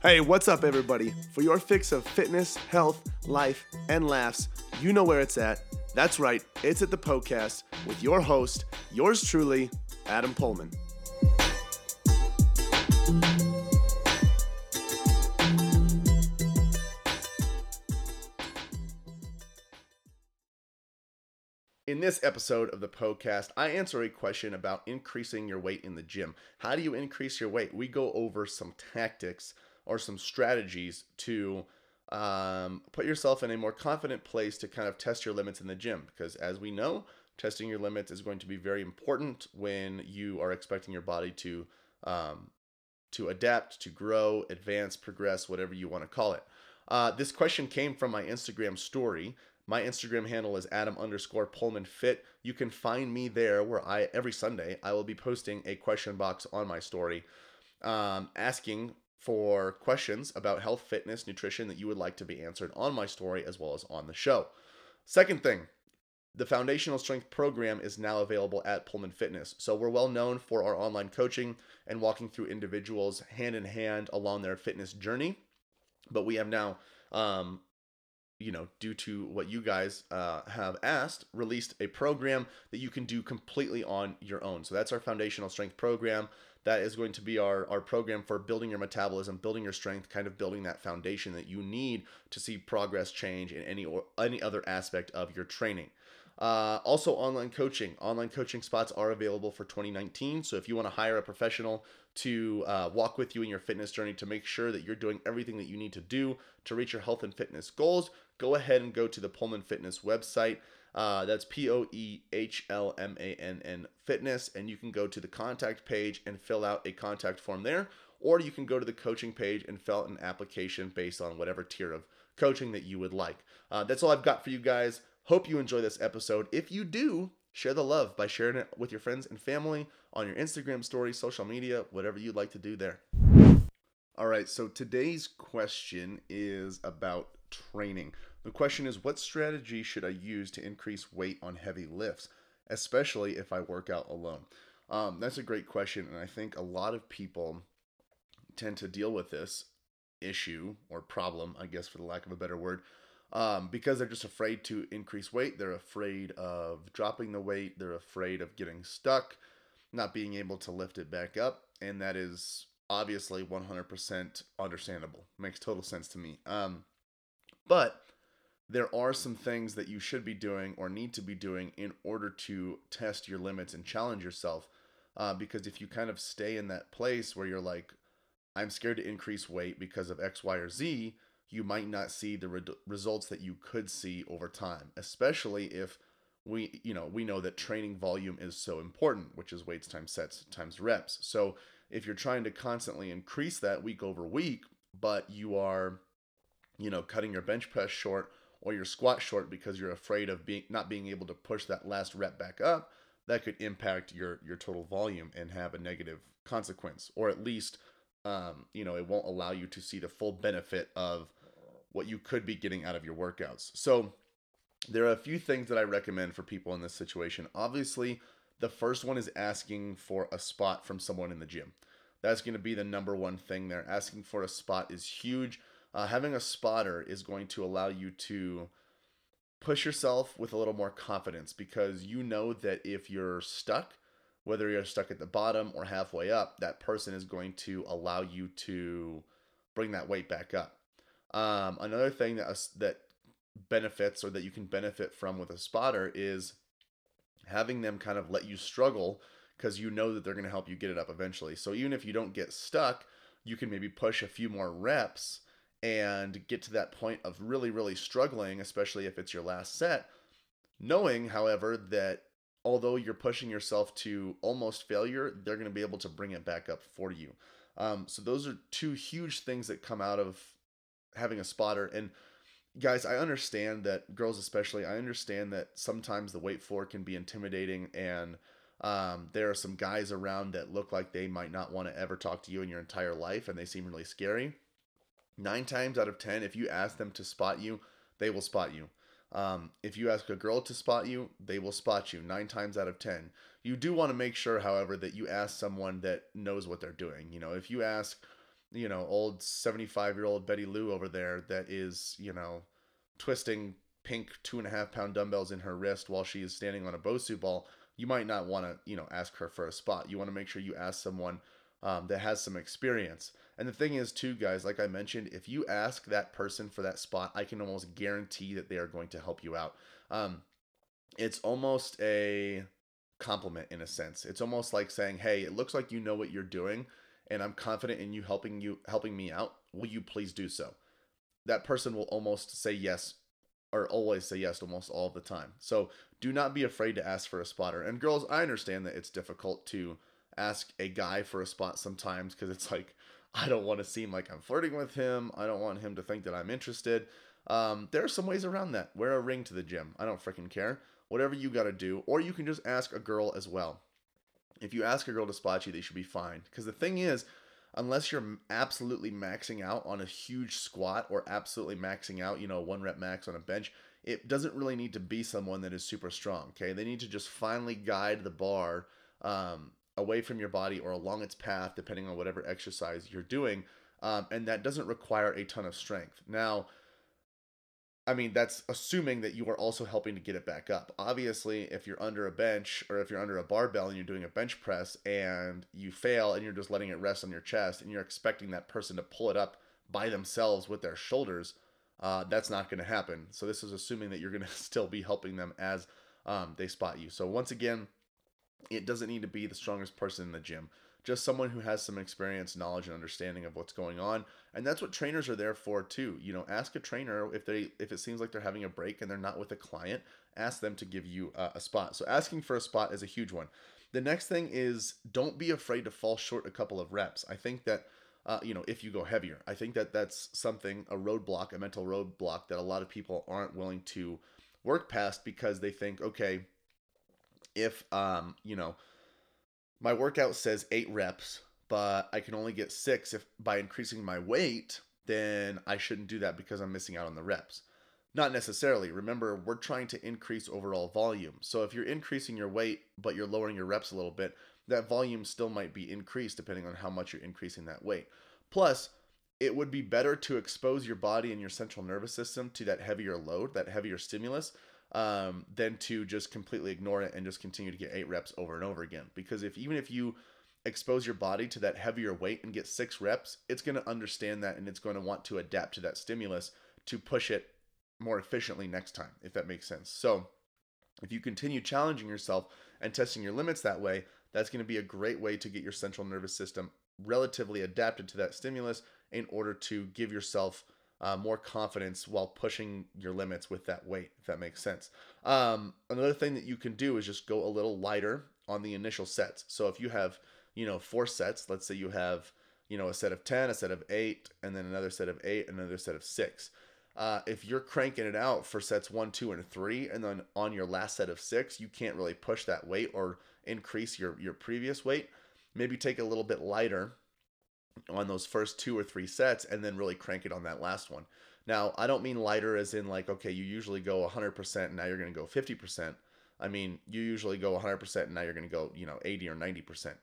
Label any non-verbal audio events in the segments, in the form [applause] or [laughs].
Hey, what's up, everybody? For your fix of fitness, health, life, and laughs, you know where it's at. That's right, it's at the Poecast with your host, yours truly, Adam Poehlmann. In this episode of the Poecast, I answer a question about increasing your weight in the gym. How do you increase your weight? We go over some tactics or some strategies to um, put yourself in a more confident place to kind of test your limits in the gym. Because as we know, testing your limits is going to be very important when you are expecting your body to um, to adapt, to grow, advance, progress, whatever you want to call it. Uh, this question came from my Instagram story. My Instagram handle is Adam underscore Poehlmann Fit. You can find me there where I every Sunday I will be posting a question box on my story, um, asking for questions about health, fitness, nutrition that you would like to be answered on my story as well as on the show. Second thing, the Foundational Strength program is now available at Poehlmann Fitness. So we're well known for our online coaching and walking through individuals hand in hand along their fitness journey. But we have now um, you know, due to what you guys uh, have asked, released a program that you can do completely on your own. So that's our foundational strength program. That is going to be our, our program for building your metabolism, building your strength, kind of building that foundation that you need to see progress change in any or any other aspect of your training. Uh, also, online coaching. Online coaching spots are available for 2019. So, if you want to hire a professional to uh, walk with you in your fitness journey to make sure that you're doing everything that you need to do to reach your health and fitness goals, go ahead and go to the Poehlmann Fitness website. Uh, that's P O E H L M A N N Fitness. And you can go to the contact page and fill out a contact form there. Or you can go to the coaching page and fill out an application based on whatever tier of coaching that you would like. Uh, that's all I've got for you guys. Hope you enjoy this episode. If you do, share the love by sharing it with your friends and family on your Instagram story, social media, whatever you'd like to do there. All right, so today's question is about training. The question is what strategy should I use to increase weight on heavy lifts, especially if I work out alone? Um, that's a great question, and I think a lot of people tend to deal with this issue or problem, I guess, for the lack of a better word, um, because they're just afraid to increase weight. They're afraid of dropping the weight. They're afraid of getting stuck, not being able to lift it back up. And that is obviously 100% understandable. Makes total sense to me. Um, but there are some things that you should be doing or need to be doing in order to test your limits and challenge yourself. Uh, because if you kind of stay in that place where you're like, I'm scared to increase weight because of X, Y, or Z, you might not see the re- results that you could see over time, especially if we, you know, we know that training volume is so important, which is weights times sets times reps. So if you're trying to constantly increase that week over week, but you are, you know, cutting your bench press short or your squat short because you're afraid of being not being able to push that last rep back up, that could impact your your total volume and have a negative consequence, or at least, um, you know, it won't allow you to see the full benefit of what you could be getting out of your workouts. So there are a few things that I recommend for people in this situation. Obviously, the first one is asking for a spot from someone in the gym. That's going to be the number one thing there. Asking for a spot is huge. Uh, having a spotter is going to allow you to push yourself with a little more confidence because you know that if you're stuck, whether you're stuck at the bottom or halfway up, that person is going to allow you to bring that weight back up. Um, another thing that that benefits or that you can benefit from with a spotter is having them kind of let you struggle because you know that they're going to help you get it up eventually. So even if you don't get stuck, you can maybe push a few more reps and get to that point of really, really struggling, especially if it's your last set. Knowing, however, that although you're pushing yourself to almost failure, they're going to be able to bring it back up for you. Um, so those are two huge things that come out of having a spotter. And guys, I understand that girls especially, I understand that sometimes the weight floor can be intimidating and um, there are some guys around that look like they might not want to ever talk to you in your entire life and they seem really scary. Nine times out of ten, if you ask them to spot you, they will spot you. Um, if you ask a girl to spot you, they will spot you nine times out of ten. You do want to make sure, however, that you ask someone that knows what they're doing. You know, if you ask you know, old 75 year old Betty Lou over there that is, you know, twisting pink two and a half pound dumbbells in her wrist while she is standing on a Bosu ball, you might not want to, you know, ask her for a spot. You want to make sure you ask someone um, that has some experience. And the thing is, too, guys, like I mentioned, if you ask that person for that spot, I can almost guarantee that they are going to help you out. Um, it's almost a compliment in a sense. It's almost like saying, "Hey, it looks like you know what you're doing, and I'm confident in you helping you helping me out. Will you please do so?" That person will almost say yes or always say yes almost all the time. So do not be afraid to ask for a spotter. And girls, I understand that it's difficult to ask a guy for a spot sometimes because it's like I don't want to seem like I'm flirting with him. I don't want him to think that I'm interested. Um, there are some ways around that. Wear a ring to the gym. I don't freaking care. Whatever you got to do. Or you can just ask a girl as well. If you ask a girl to spot you, they should be fine. Because the thing is, unless you're absolutely maxing out on a huge squat or absolutely maxing out, you know, one rep max on a bench, it doesn't really need to be someone that is super strong. Okay. They need to just finally guide the bar um, away from your body or along its path, depending on whatever exercise you're doing. Um, and that doesn't require a ton of strength. Now, I mean, that's assuming that you are also helping to get it back up. Obviously, if you're under a bench or if you're under a barbell and you're doing a bench press and you fail and you're just letting it rest on your chest and you're expecting that person to pull it up by themselves with their shoulders, uh, that's not going to happen. So, this is assuming that you're going [laughs] to still be helping them as um, they spot you. So, once again, it doesn't need to be the strongest person in the gym just someone who has some experience knowledge and understanding of what's going on. And that's what trainers are there for too. You know ask a trainer if they if it seems like they're having a break and they're not with a client ask them to give you uh, a spot. So asking for a spot is a huge one. The next thing is don't be afraid to fall short a couple of reps. I think that uh, you know if you go heavier i think that that's something a roadblock a mental roadblock that a lot of people aren't willing to work past because they think okay if um you know my workout says eight reps but i can only get six if by increasing my weight then i shouldn't do that because i'm missing out on the reps. Not necessarily. Remember we're trying to increase overall volume. So if you're increasing your weight but you're lowering your reps a little bit that volume still might be increased depending on how much you're increasing that weight. Plus it would be better to expose your body and your central nervous system to that heavier load that heavier stimulus um, than to just completely ignore it and just continue to get eight reps over and over again. Because if even if you expose your body to that heavier weight and get six reps, it's going to understand that and it's going to want to adapt to that stimulus to push it more efficiently next time, if that makes sense. So if you continue challenging yourself and testing your limits that way, that's going to be a great way to get your central nervous system relatively adapted to that stimulus in order to give yourself uh, more confidence while pushing your limits with that weight, if that makes sense. Um, another thing that you can do is just go a little lighter on the initial sets. So if you have, you know, four sets, let's say you have, you know, a set of 10, a set of eight, and then another set of eight, another set of six. Uh, if you're cranking it out for sets one, two, and three, and then on your last set of six, you can't really push that weight or increase your, your previous weight. Maybe take a little bit lighter on those first two or three sets and then really crank it on that last one. Now, I don't mean lighter as in like, okay, you usually go 100% and now you're going to go 50%. I mean, you usually go 100% and now you're going to go, you know, 80 or 90%.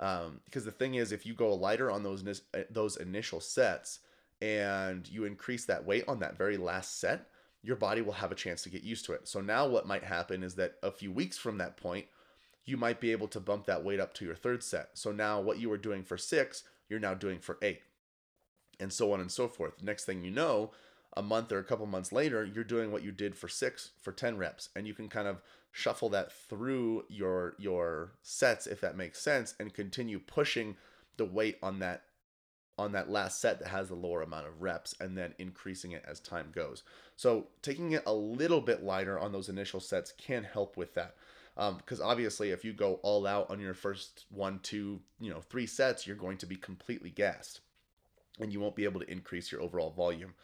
Um, because the thing is, if you go lighter on those uh, those initial sets and you increase that weight on that very last set, your body will have a chance to get used to it. So now what might happen is that a few weeks from that point, you might be able to bump that weight up to your third set. So now what you were doing for six, you're now doing for eight, and so on and so forth. Next thing you know, a month or a couple months later, you're doing what you did for six for 10 reps, and you can kind of shuffle that through your your sets if that makes sense and continue pushing the weight on that on that last set that has the lower amount of reps and then increasing it as time goes. So taking it a little bit lighter on those initial sets can help with that because um, obviously if you go all out on your first one two you know three sets you're going to be completely gassed and you won't be able to increase your overall volume.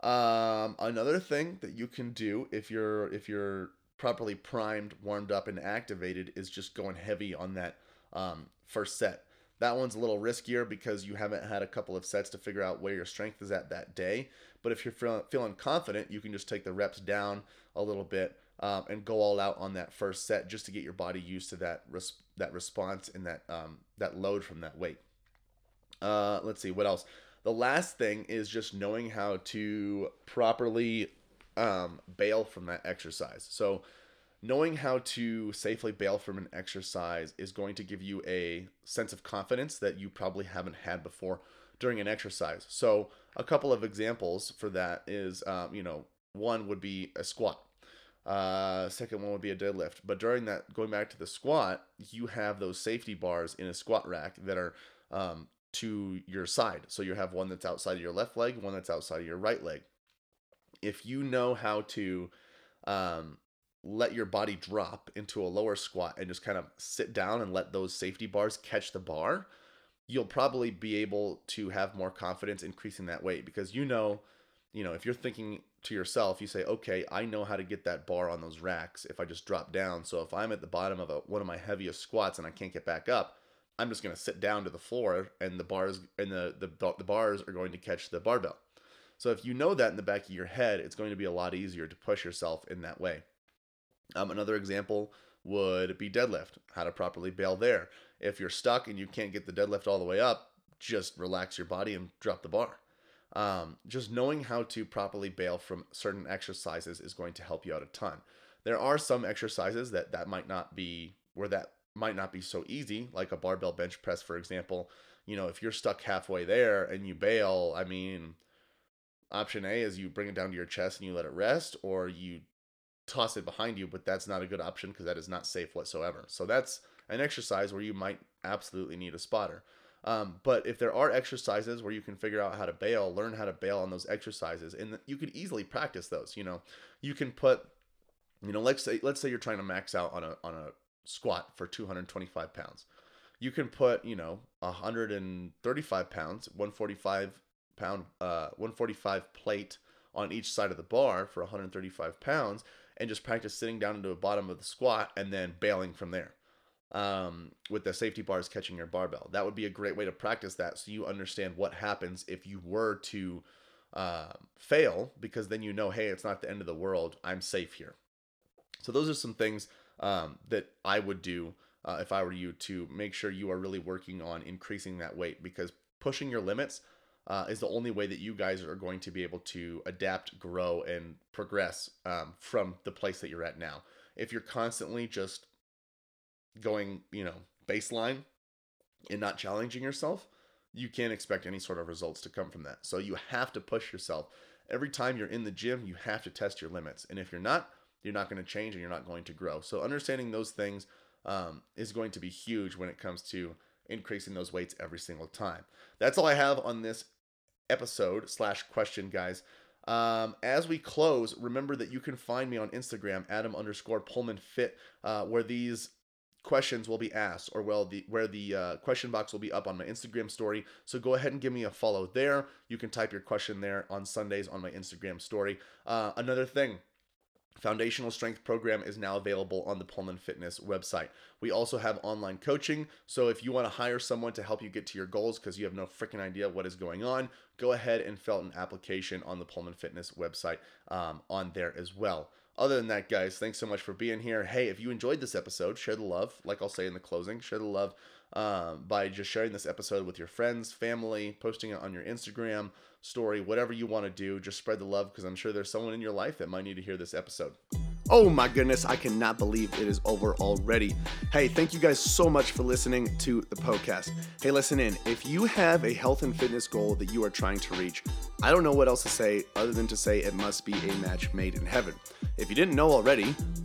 Um, another thing that you can do if you're if you're properly primed warmed up and activated is just going heavy on that um, first set. That one's a little riskier because you haven't had a couple of sets to figure out where your strength is at that day. But if you're feeling confident you can just take the reps down a little bit um, and go all out on that first set just to get your body used to that res- that response and that um, that load from that weight. Uh, let's see what else. The last thing is just knowing how to properly um, bail from that exercise. So, knowing how to safely bail from an exercise is going to give you a sense of confidence that you probably haven't had before during an exercise. So, a couple of examples for that is, um, you know, one would be a squat. Uh, second one would be a deadlift. But during that, going back to the squat, you have those safety bars in a squat rack that are um, to your side. So you have one that's outside of your left leg, one that's outside of your right leg. If you know how to um, let your body drop into a lower squat and just kind of sit down and let those safety bars catch the bar, you'll probably be able to have more confidence increasing that weight because you know, you know, if you're thinking to yourself, you say, okay, I know how to get that bar on those racks if I just drop down. So if I'm at the bottom of a, one of my heaviest squats and I can't get back up, I'm just going to sit down to the floor and the bars and the, the the bars are going to catch the barbell. So if you know that in the back of your head, it's going to be a lot easier to push yourself in that way. Um, another example would be deadlift, how to properly bail there. If you're stuck and you can't get the deadlift all the way up, just relax your body and drop the bar. Um, just knowing how to properly bail from certain exercises is going to help you out a ton. There are some exercises that that might not be where that might not be so easy, like a barbell bench press, for example. You know, if you're stuck halfway there and you bail, I mean, option A is you bring it down to your chest and you let it rest, or you toss it behind you, but that's not a good option because that is not safe whatsoever. So that's an exercise where you might absolutely need a spotter. Um, but if there are exercises where you can figure out how to bail, learn how to bail on those exercises, and you could easily practice those. You know, you can put, you know, let's say let's say you're trying to max out on a on a squat for 225 pounds. You can put, you know, 135 pounds, 145 pound, uh, 145 plate on each side of the bar for 135 pounds, and just practice sitting down into the bottom of the squat and then bailing from there um, with the safety bars catching your barbell. That would be a great way to practice that so you understand what happens if you were to uh, fail, because then you know, hey, it's not the end of the world. I'm safe here. So, those are some things um, that I would do uh, if I were you to make sure you are really working on increasing that weight because pushing your limits. Uh, is the only way that you guys are going to be able to adapt, grow, and progress um, from the place that you're at now. If you're constantly just going, you know, baseline and not challenging yourself, you can't expect any sort of results to come from that. So you have to push yourself. Every time you're in the gym, you have to test your limits. And if you're not, you're not going to change and you're not going to grow. So understanding those things um, is going to be huge when it comes to increasing those weights every single time. That's all I have on this episode slash question, guys. Um, as we close, remember that you can find me on Instagram, Adam underscore Poehlmann Fit, uh, where these questions will be asked or well the where the uh, question box will be up on my instagram story so go ahead and give me a follow there you can type your question there on sundays on my instagram story uh, another thing Foundational Strength Program is now available on the Poehlmann Fitness website. We also have online coaching, so if you want to hire someone to help you get to your goals because you have no freaking idea what is going on, go ahead and fill out an application on the Poehlmann Fitness website um, on there as well. Other than that, guys, thanks so much for being here. Hey, if you enjoyed this episode, share the love. Like I'll say in the closing, share the love um, by just sharing this episode with your friends, family, posting it on your Instagram story, whatever you want to do. Just spread the love because I'm sure there's someone in your life that might need to hear this episode. Oh my goodness, I cannot believe it is over already. Hey, thank you guys so much for listening to the Poecast. Hey, listen in. If you have a health and fitness goal that you are trying to reach, I don't know what else to say other than to say it must be a match made in heaven. If you didn't know already,